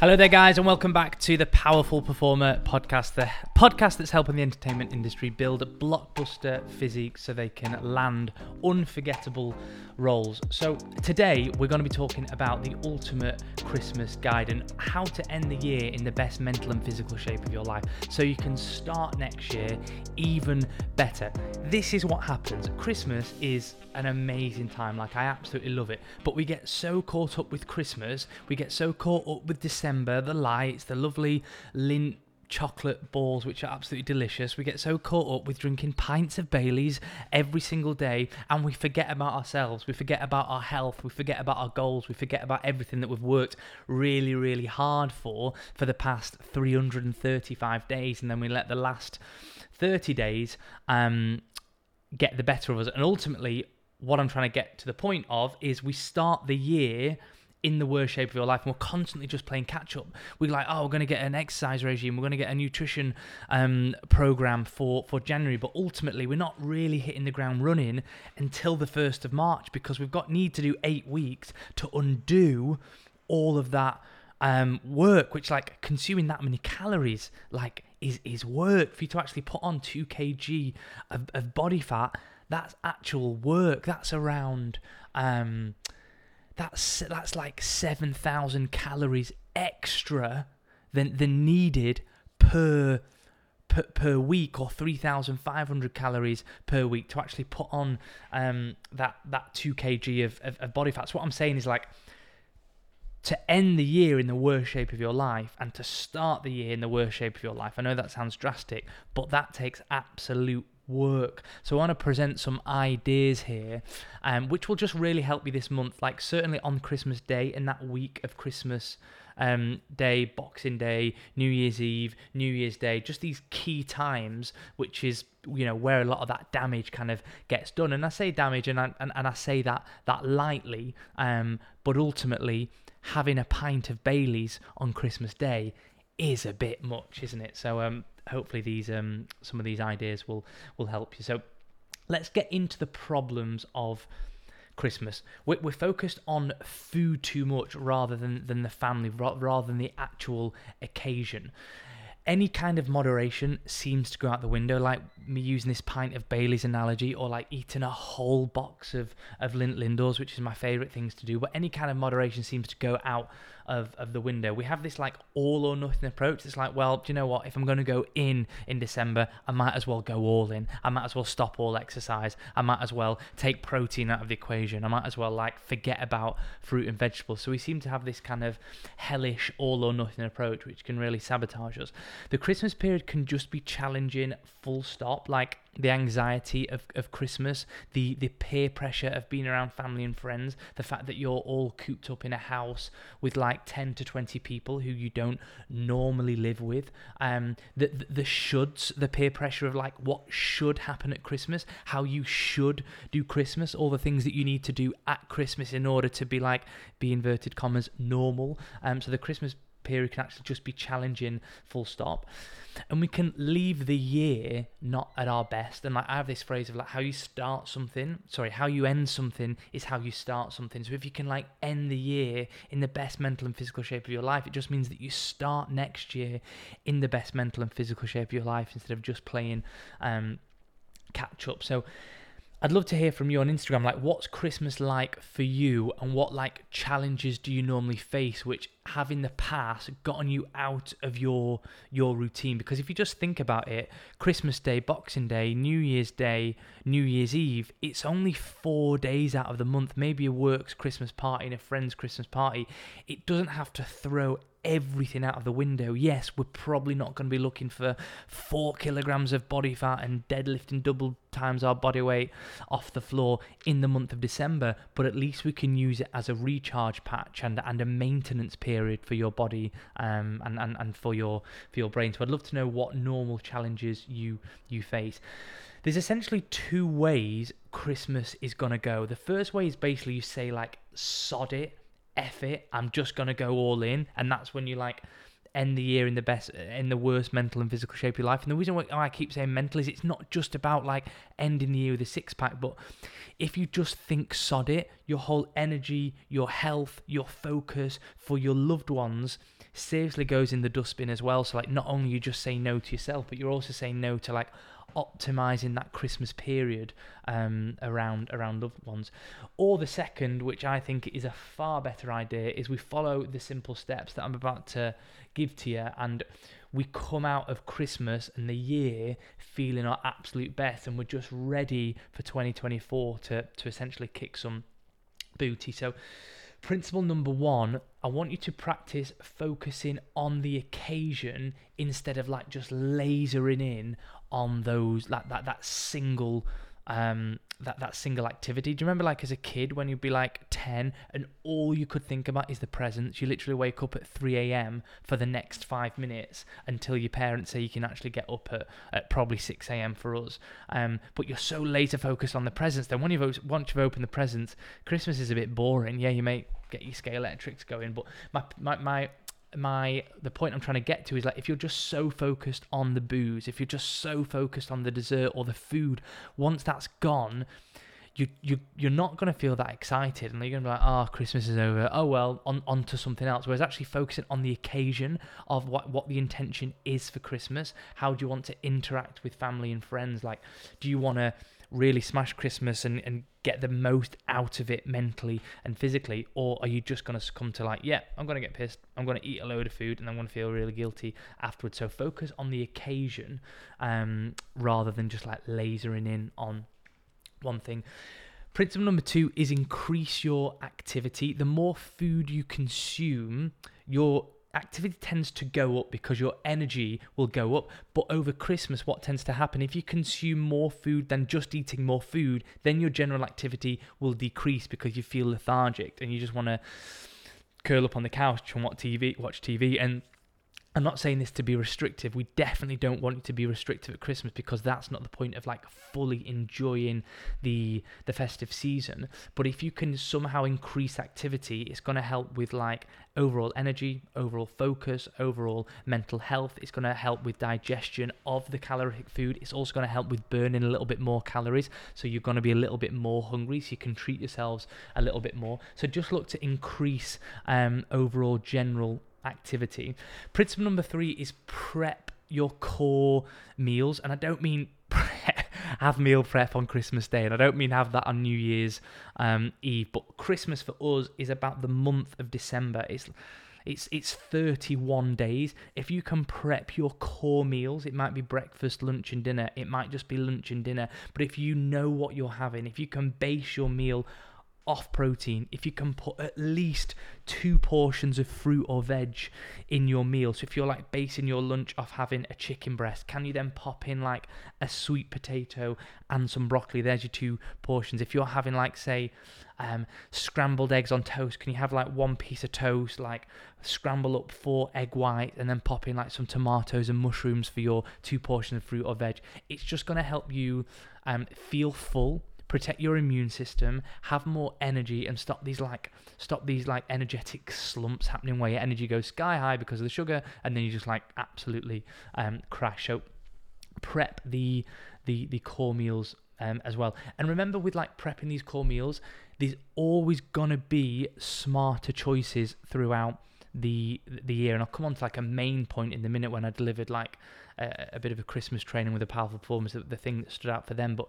Hello there, guys, and welcome back to the Powerful Performer podcast, the podcast that's helping the entertainment industry build blockbuster physiques so they can land unforgettable roles. So, today we're going to be talking about the ultimate Christmas guide and how to end the year in the best mental and physical shape of your life so you can start next year even better. This is what happens. Christmas is an amazing time, like, I absolutely love it, but we get so caught up with Christmas, we get so caught up with December December, the lights, the lovely Lindt chocolate balls, which are absolutely delicious. We get so caught up with drinking pints of Baileys every single day, and we forget about ourselves. We forget about our health. We forget about our goals. We forget about everything that we've worked really, really hard for for the past 335 days, and then we let the last 30 days um, get the better of us. And ultimately, what I'm trying to get to the point of is we start the year in the worst shape of your life and we're constantly just playing catch up. We're like oh we're going to get an exercise regime we're going to get a nutrition um, program for for january but ultimately we're not really hitting the ground running until the 1st of march because we've got need to do eight weeks to undo all of that um, work which like consuming that many calories like is is work. For you to actually put on 2 kg of, of body fat that's actual work. That's around um, that's that's like 7000 calories extra than than needed per per, per week or 3500 calories per week to actually put on um, that that 2 kg of, of, of body fat so what i'm saying is like to end the year in the worst shape of your life and to start the year in the worst shape of your life. I know that sounds drastic, but that takes absolute work. So I want to present some ideas here, um, which will just really help you this month. Like certainly on Christmas Day and that week of Christmas um, Day, Boxing Day, New Year's Eve, New Year's Day, just these key times, which is you know where a lot of that damage kind of gets done. And I say damage, and I and, and I say that that lightly, um, but ultimately having a pint of Bailey's on Christmas Day is a bit much, isn't it? So um, hopefully these um, some of these ideas will will help you. So let's get into the problems of Christmas. We're, we're focused on food too much rather than than the family, rather than the actual occasion any kind of moderation seems to go out the window, like me using this pint of Bailey's analogy, or like eating a whole box of, of Lindors, which is my favourite things to do. But any kind of moderation seems to go out of, of the window. We have this like all or nothing approach. It's like, well, do you know what? If I'm going to go in in December, I might as well go all in. I might as well stop all exercise. I might as well take protein out of the equation. I might as well like forget about fruit and vegetables. So we seem to have this kind of hellish all or nothing approach, which can really sabotage us. The Christmas period can just be challenging, full stop. Like the anxiety of, of Christmas, the, the peer pressure of being around family and friends, the fact that you're all cooped up in a house with like 10 to 20 people who you don't normally live with, um, the, the, the shoulds, the peer pressure of like what should happen at Christmas, how you should do Christmas, all the things that you need to do at Christmas in order to be like, be inverted commas, normal. Um, so the Christmas period can actually just be challenging, full stop. And we can leave the year not at our best. And like I have this phrase of like how you start something, sorry, how you end something is how you start something. So if you can like end the year in the best mental and physical shape of your life, it just means that you start next year in the best mental and physical shape of your life instead of just playing um, catch up. So I'd love to hear from you on Instagram. Like, what's Christmas like for you, and what like challenges do you normally face, which have in the past gotten you out of your your routine? Because if you just think about it, Christmas Day, Boxing Day, New Year's Day, New Year's Eve, it's only four days out of the month. Maybe a work's Christmas party and a friend's Christmas party. It doesn't have to throw everything out of the window. Yes, we're probably not going to be looking for four kilograms of body fat and deadlifting double times our body weight off the floor in the month of December, but at least we can use it as a recharge patch and, and a maintenance period for your body um, and, and, and for your for your brain. So I'd love to know what normal challenges you you face. There's essentially two ways Christmas is gonna go. The first way is basically you say like sod it F it, I'm just gonna go all in, and that's when you like end the year in the best in the worst mental and physical shape of your life. And the reason why i keep saying mental is it's not just about like ending the year with a six pack but if you just think sod it your whole energy your health your focus for your loved ones seriously goes in the dustbin as well. So like not only you just say no to yourself but you're also saying no to like optimizing that Christmas period um, around around loved ones. Or the second, which I think is a far better idea, is we follow the simple steps that I'm about to give to you, and we come out of Christmas and the year feeling our absolute best, and we're just ready for 2024 to to essentially kick some booty. So. Principle number one, I want you to practice focusing on the occasion instead of like just lasering in on those like that that single um that that single activity. Do you remember like as a kid when you'd be like 10 and all you could think about is the presents? You literally wake up at 3 a.m. for the next five minutes until your parents say you can actually get up at, at probably 6 a.m. for us. Um, but you're so laser focused on the presents. Then when you've once you've opened the presents, Christmas is a bit boring. Yeah, you may get your Scalextrics going, but my my my my the point I'm trying to get to is like if you're just so focused on the booze, if you're just so focused on the dessert or the food, once that's gone, you you you're not to feel that excited, and you're to be like, oh, Christmas is over. Oh well, on on to something else. Whereas actually focusing on the occasion of what what the intention is for Christmas. How do you want to interact with family and friends? Like, do you want to really smash Christmas and, and get the most out of it mentally and physically? Or are you just going to succumb to, like, yeah, I'm going to get pissed, I'm going to eat a load of food, and I'm going to feel really guilty afterwards? So focus on the occasion um, rather than just like lasering in on one thing. Principle number two is increase your activity. The more food you consume, your activity tends to go up because your energy will go up. But over Christmas, what tends to happen if you consume more food than just eating more food, then your general activity will decrease because you feel lethargic and you just want to curl up on the couch and watch TV, watch TV, and I'm not saying this to be restrictive. We definitely don't want it to be restrictive at Christmas because that's not the point of like fully enjoying the the festive season. But if you can somehow increase activity, it's going to help with like overall energy, overall focus, overall mental health. It's going to help with digestion of the caloric food. It's also going to help with burning a little bit more calories. So you're going to be a little bit more hungry. So you can treat yourselves a little bit more. So just look to increase um, overall general activity. Principle number three is prep your core meals, and I don't mean have meal prep on Christmas Day, and I don't mean have that on New Year's um, Eve, but Christmas for us is about the month of December. It's it's it's 31 days. If you can prep your core meals, it might be breakfast, lunch, and dinner. It might just be lunch and dinner. But if you know what you're having, if you can base your meal off protein if you can put at least two portions of fruit or veg in your meal. So if you're like basing your lunch off having a chicken breast, can you then pop in like a sweet potato and some broccoli? There's your two portions. If you're having like say um, scrambled eggs on toast, can you have like one piece of toast, like scramble up four egg whites, and then pop in like some tomatoes and mushrooms for your two portions of fruit or veg? It's just going to help you um, feel full protect your immune system, have more energy, and stop these like stop these like energetic slumps happening where your energy goes sky high because of the sugar, and then you just like absolutely um, crash. So prep the the the core meals um, as well. And remember, with like prepping these core meals, there's always gonna be smarter choices throughout the the year. And I'll come on to like a main point in the minute when I delivered like a, bit of a Christmas training with a powerful performance, the, the thing that stood out for them. But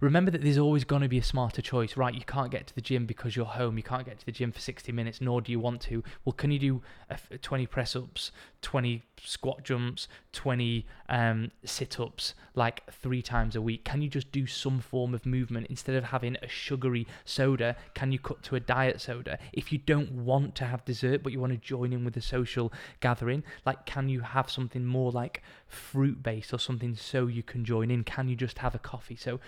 remember that there's always going to be a smarter choice, right? You can't get to the gym because you're home. You can't get to the gym for 60 minutes, nor do you want to. Well, can you do a, 20 press ups, 20 squat jumps, 20 um, sit ups like three times a week? Can you just do some form of movement instead of having a sugary soda? Can you cut to a diet soda? If you don't want to have dessert but you want to join in with a social gathering, like can you have something more like fruit based or something so you can join in? Can you just have a coffee? So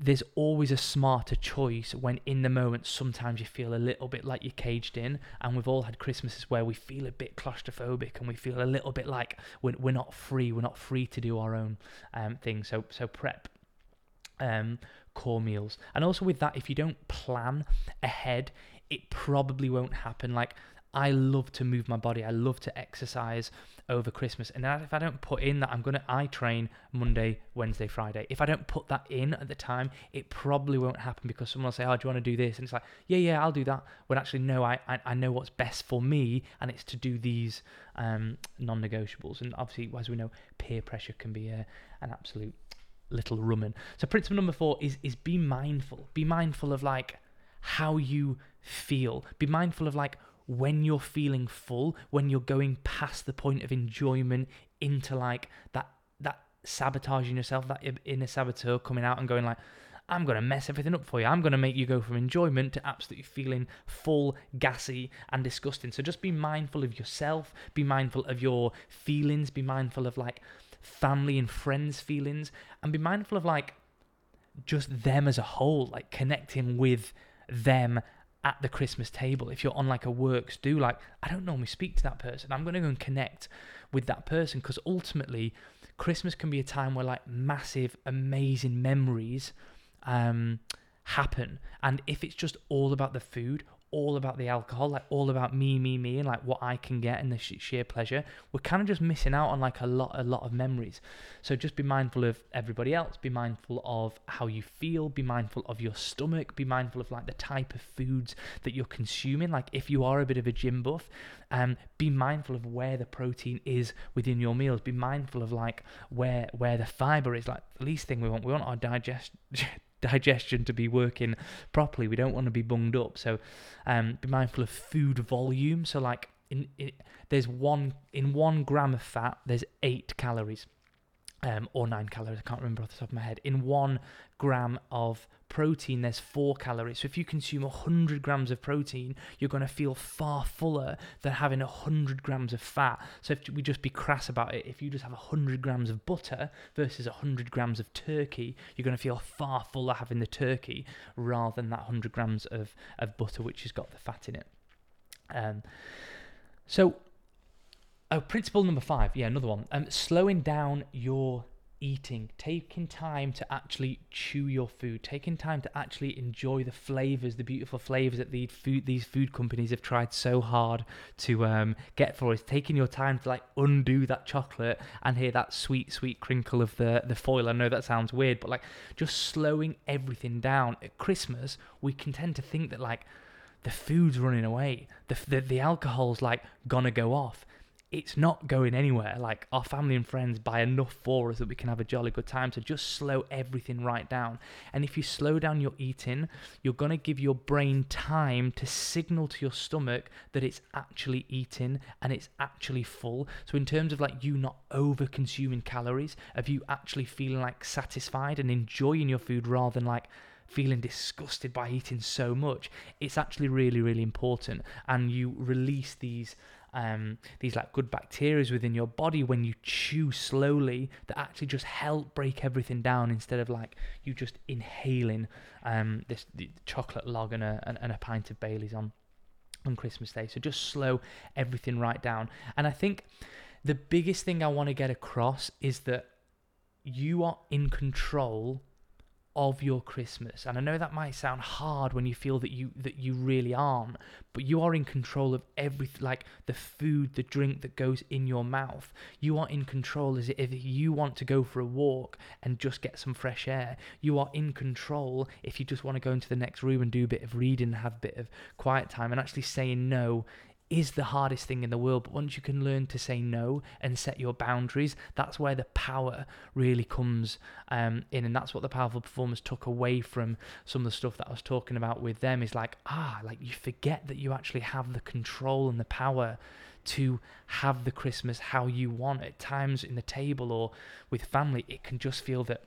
there's always a smarter choice when in the moment sometimes you feel a little bit like you're caged in. And we've all had christmases where we feel a bit claustrophobic and we feel a little bit like we're, we're not free we're not free to do our own um, thing. So so prep um, core meals. And also with that if you don't plan ahead it probably won't happen. Like I love to move my body. I love to exercise over Christmas. And if I don't put in that I'm going to I train Monday, Wednesday, Friday, if I don't put that in at the time, it probably won't happen because someone will say, Oh, do you want to do this? And it's like, Yeah, yeah, I'll do that. When actually, no, I, I, I know what's best for me and it's to do these um, non negotiables. And obviously, as we know, peer pressure can be a, an absolute little rumen. So principle number four is is be mindful. Be mindful of like how you feel. Be mindful of like when you're feeling full, when you're going past the point of enjoyment into like that that sabotaging yourself, that inner saboteur coming out and going like, I'm gonna mess everything up for you. I'm gonna make you go from enjoyment to absolutely feeling full, gassy, and disgusting. So just be mindful of yourself, be mindful of your feelings, be mindful of like family and friends' feelings, and be mindful of like just them as a whole, like connecting with them at the Christmas table, if you're on like a works do, like I don't normally speak to that person. I'm going to go and connect with that person because ultimately, Christmas can be a time where like massive, amazing memories um, happen. And if it's just all about the food, all about the alcohol, like all about me, me, me, and like what I can get and the sheer pleasure, we're kind of just missing out on like a lot, a lot of memories. So just be mindful of everybody else. Be mindful of how you feel. Be mindful of your stomach. Be mindful of like the type of foods that you're consuming. Like if you are a bit of a gym buff, um, be mindful of where the protein is within your meals. Be mindful of like where where the fiber is. Like the least thing we want, we want our digest digestion to be working properly. We don't want to be bunged up. So um, be mindful of food volume. So like in, in there's one in one gram of fat, there's eight calories um, or nine calories. I can't remember off the top of my head. In one gram of protein, there's four calories. So if you consume 100 grams of protein, you're going to feel far fuller than having 100 grams of fat. So if we just be crass about it, if you just have 100 grams of butter versus 100 grams of turkey, you're going to feel far fuller having the turkey rather than that 100 grams of, of butter, which has got the fat in it. Um, so Oh, principle number five. Yeah, another one. Um, slowing down your eating, taking time to actually chew your food, taking time to actually enjoy the flavors, the beautiful flavors that these food these food companies have tried so hard to um, get for us. Taking your time to like undo that chocolate and hear that sweet, sweet crinkle of the the foil. I know that sounds weird, but like just slowing everything down. At Christmas, we can tend to think that like the food's running away, the the, the alcohol's like gonna go off it's not going anywhere. Like our family and friends buy enough for us that we can have a jolly good time. So just slow everything right down. And if you slow down your eating, you're going to give your brain time to signal to your stomach that it's actually eating and it's actually full. So in terms of like you not over consuming calories, of you actually feeling like satisfied and enjoying your food rather than like feeling disgusted by eating so much, it's actually really, really important. And you release these um, these like good bacteria within your body when you chew slowly that actually just help break everything down instead of like you just inhaling um, this chocolate log and a, and, and a pint of Bailey's on on Christmas Day. So just slow everything right down. And I think the biggest thing I want to get across is that you are in control of your Christmas. And I know that might sound hard when you feel that you that you really aren't, but you are in control of everything like the food, the drink that goes in your mouth. You are in control as if you want to go for a walk and just get some fresh air. You are in control if you just want to go into the next room and do a bit of reading and have a bit of quiet time and actually saying no is the hardest thing in the world. But once you can learn to say no and set your boundaries, that's where the power really comes um, in. And that's what the powerful performers took away from some of the stuff that I was talking about with them is like, ah, like you forget that you actually have the control and the power to have the Christmas how you want. At times in the table or with family, it can just feel that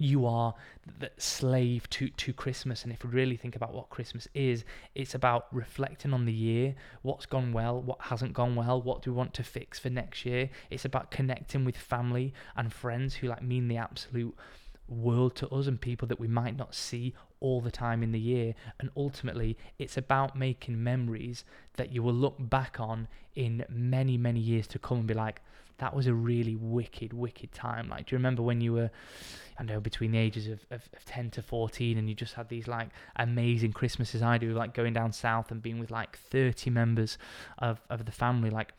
you are the slave to, to Christmas. And if we really think about what Christmas is, it's about reflecting on the year, what's gone well, what hasn't gone well, what do we want to fix for next year. It's about connecting with family and friends who like mean the absolute world to us and people that we might not see all the time in the year. And ultimately, it's about making memories that you will look back on in many, many years to come and be like, that was a really wicked, wicked time. Like, do you remember when you were, I know, between the ages of, of, of 10 to 14 and you just had these like amazing Christmases? I do, like going down south and being with like 30 members of, of the family. Like,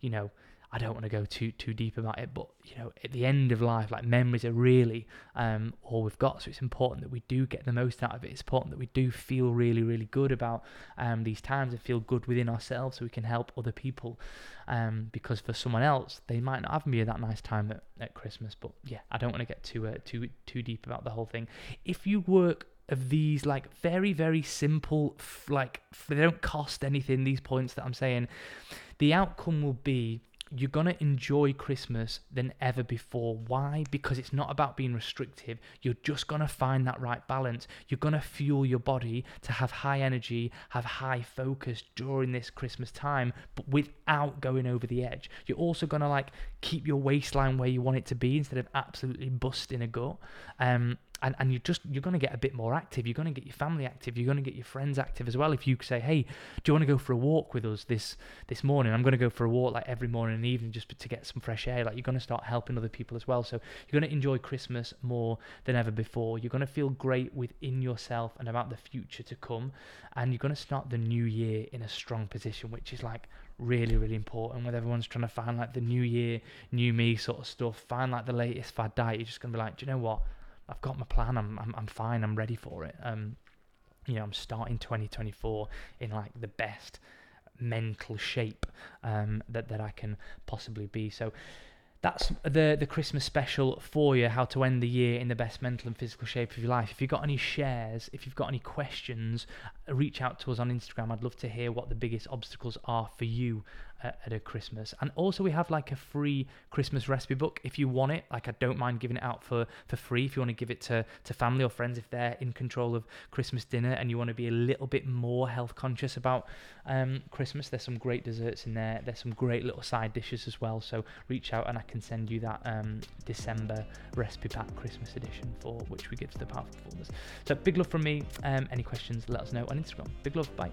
you know, I don't want to go too too deep about it, but you know, at the end of life, like memories are really um, all we've got. So it's important that we do get the most out of it. It's important that we do feel really, really good about um, these times and feel good within ourselves, so we can help other people. Um, because for someone else, they might not have me that nice time at, at Christmas. But yeah, I don't want to get too uh, too too deep about the whole thing. If you work of these like very very simple like they don't cost anything these points that i'm saying the outcome will be you're going to enjoy Christmas than ever before. Why? Because it's not about being restrictive. You're just going to find that right balance. You're going to fuel your body to have high energy, have high focus during this Christmas time, but without going over the edge. You're also going to like keep your waistline where you want it to be instead of absolutely busting a gut. Um, and, and you just you're going to get a bit more active you're going to get your family active you're going to get your friends active as well. If you say hey do you want to go for a walk with us this this morning? I'm going to go for a walk like every morning and evening just to get some fresh air. Like you're going to start helping other people as well. So you're going to enjoy christmas more than ever before. You're going to feel great within yourself and about the future to come. And you're going to start the new year in a strong position which is like really really important with everyone's trying to find like the new year new me sort of stuff. Find like the latest fad diet. You're just going to be like do you know what I've got my plan. I'm I'm, I'm fine. I'm ready for it. Um, you know, I'm starting 2024 in like the best mental shape um, that that I can possibly be. So that's the the Christmas special for you. How to end the year in the best mental and physical shape of your life. If you've got any shares, if you've got any questions, reach out to us on Instagram. I'd love to hear what the biggest obstacles are for you at a Christmas. And also we have like a free Christmas recipe book if you want it. Like I don't mind giving it out for for free if you want to give it to to family or friends if they're in control of Christmas dinner and you want to be a little bit more health conscious about um, Christmas. There's some great desserts in there. There's some great little side dishes as well. So reach out and I can send you that um, December recipe pack Christmas edition for which we give to the powerful performers. So big love from me. Um, any questions? Let us know on Instagram. Big love. Bye.